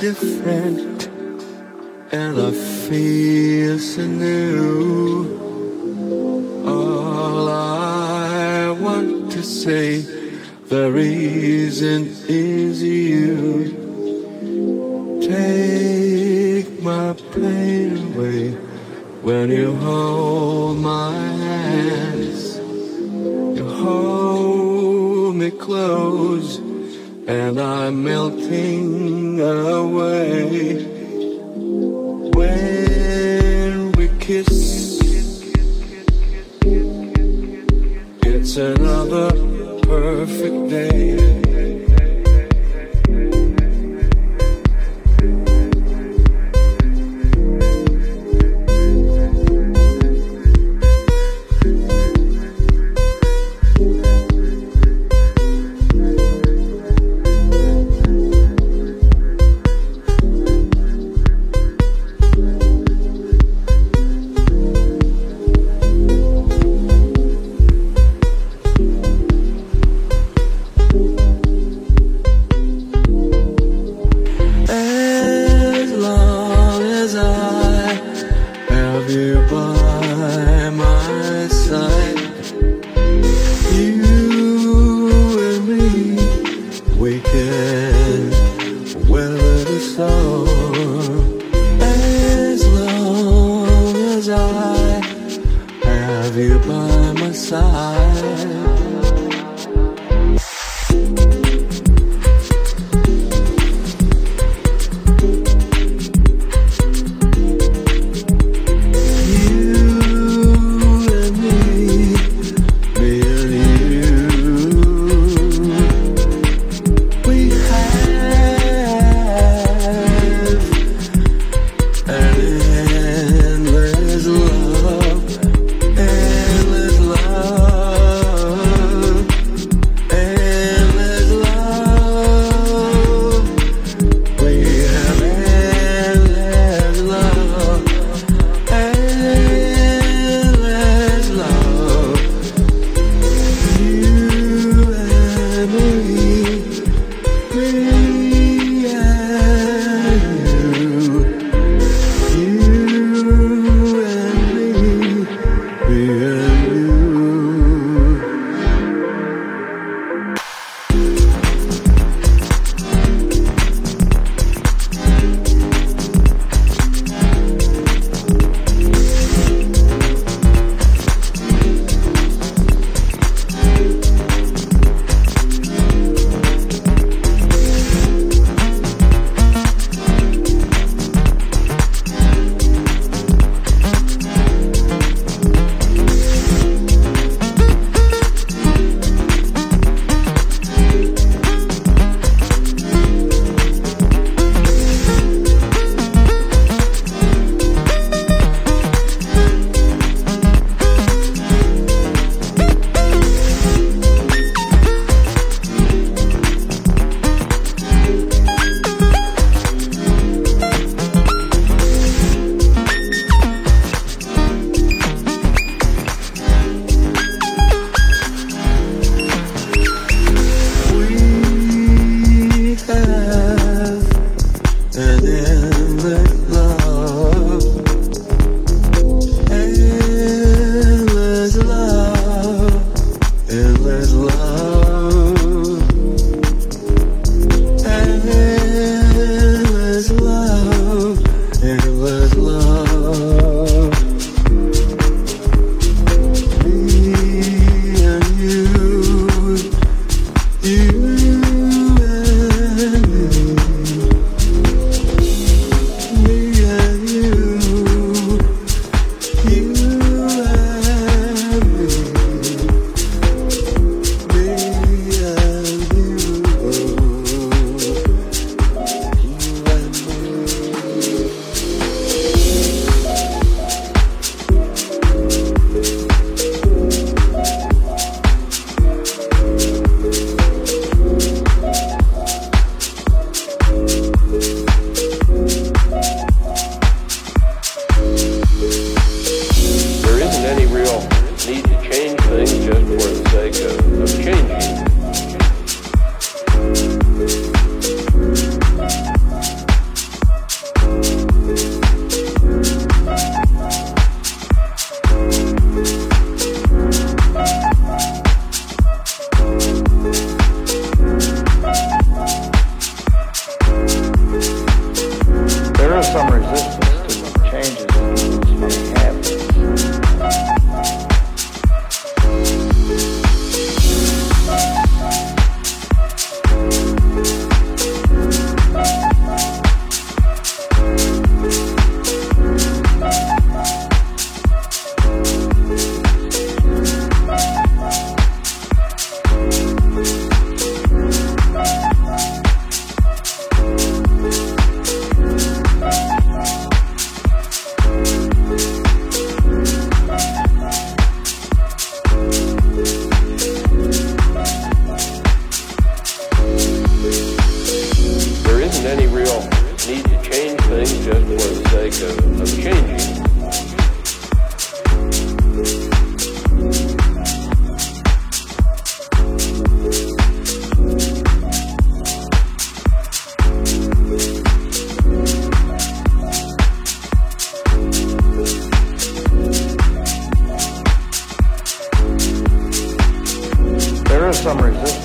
different, and I feel so new. All I want to say, the reason is you. Take my pain away when you hold my hands. You hold me close and I'm melting away. When we kiss, it's another perfect day. some resistance.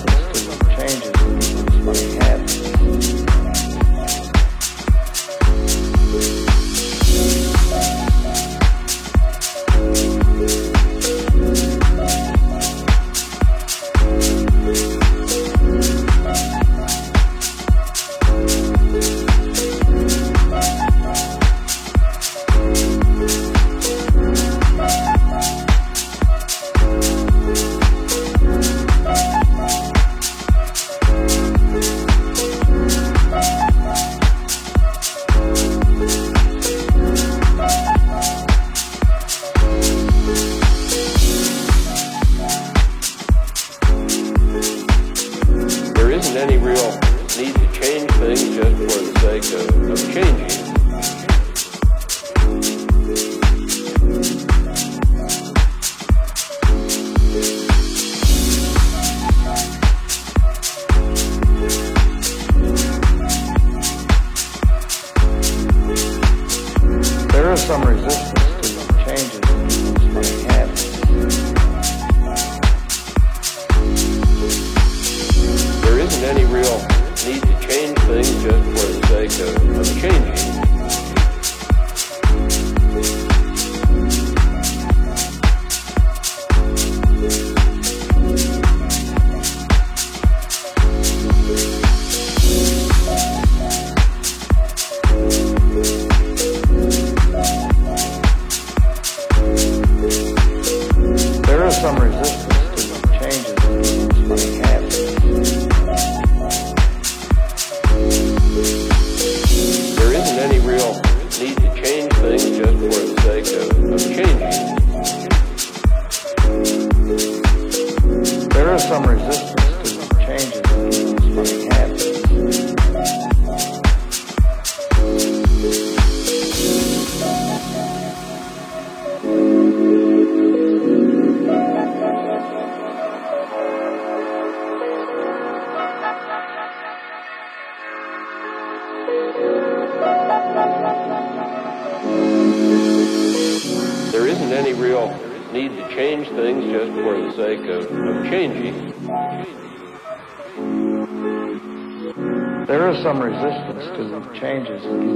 changes.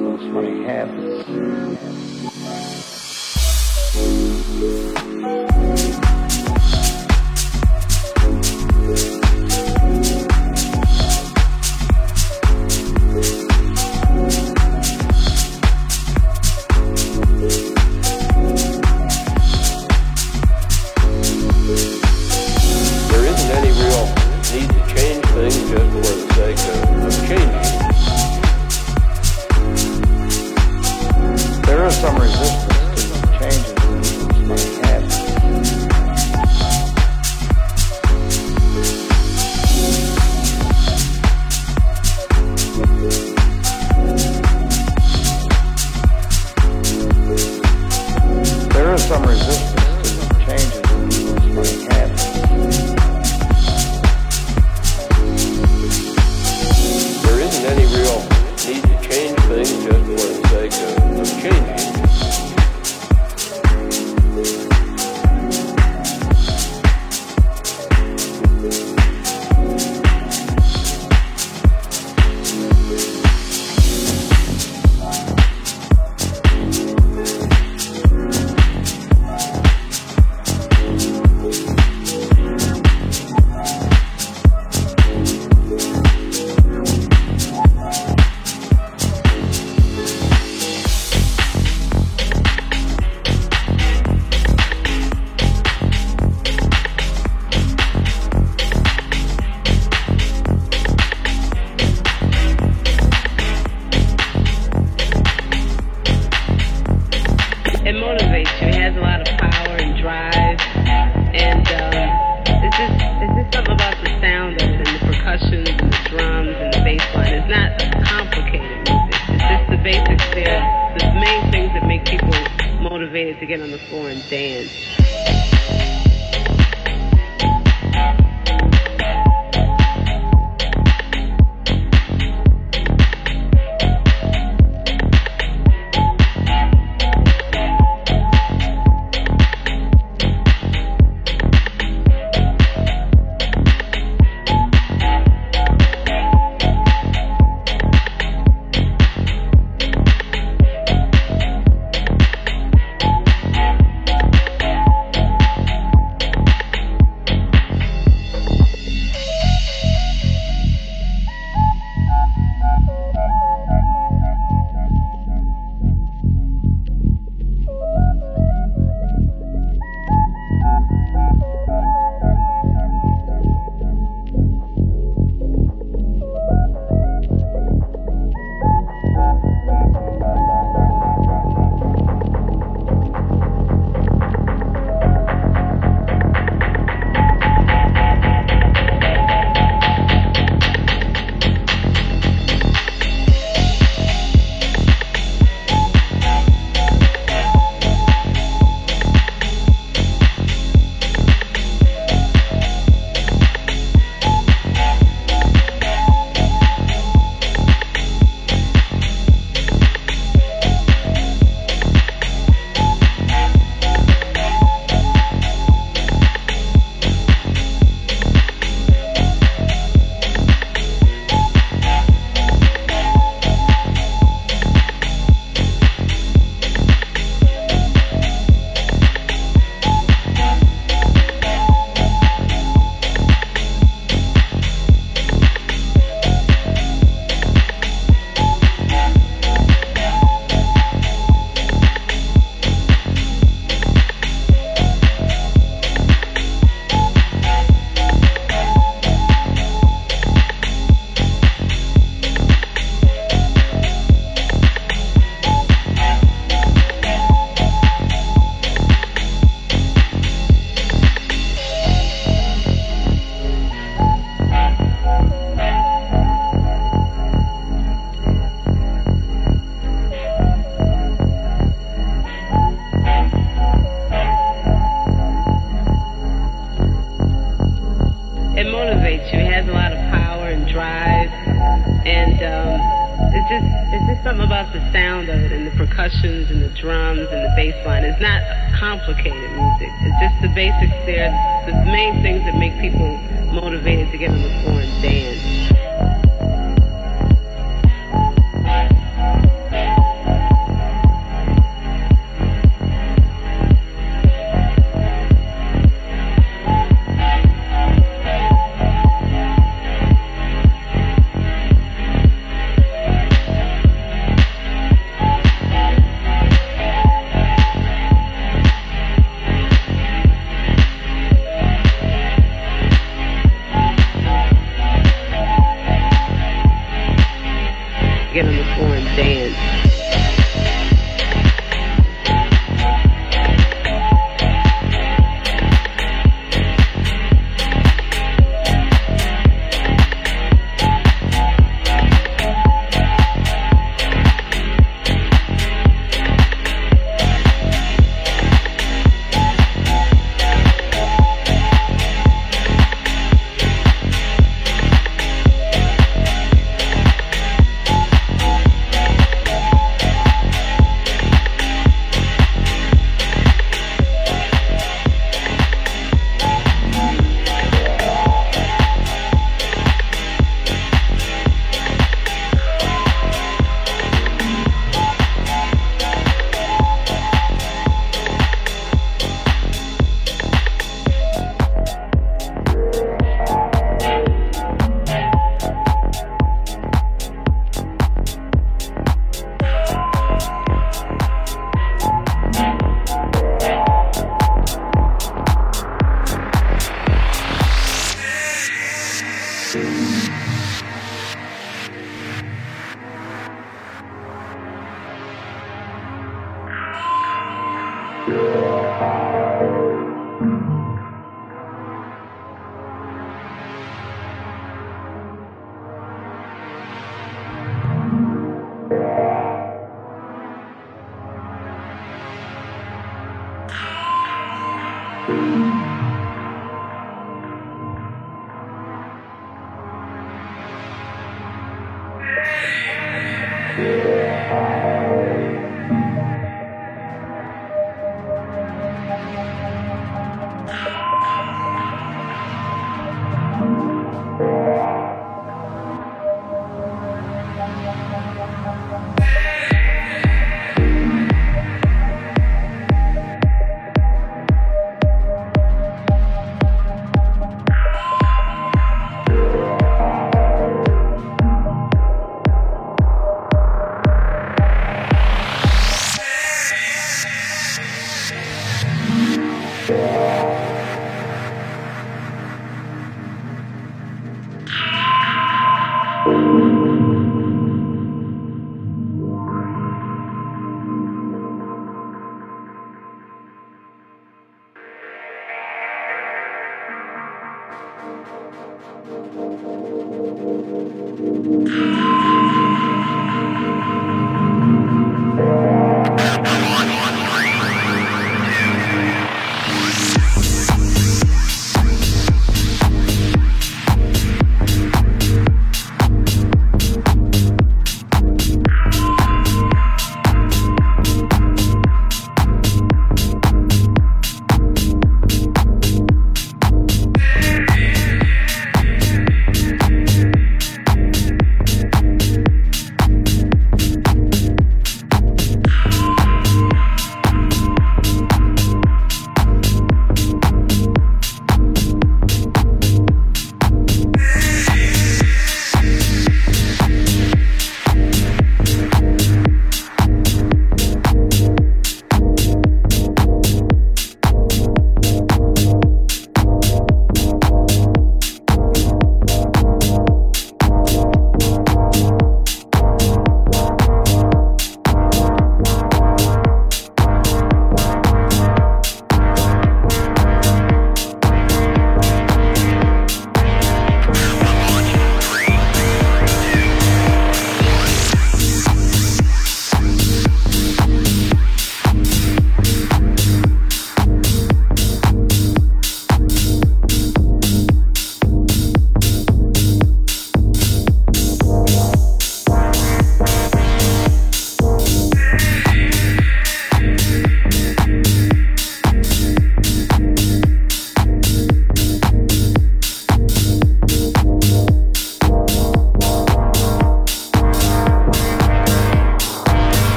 Música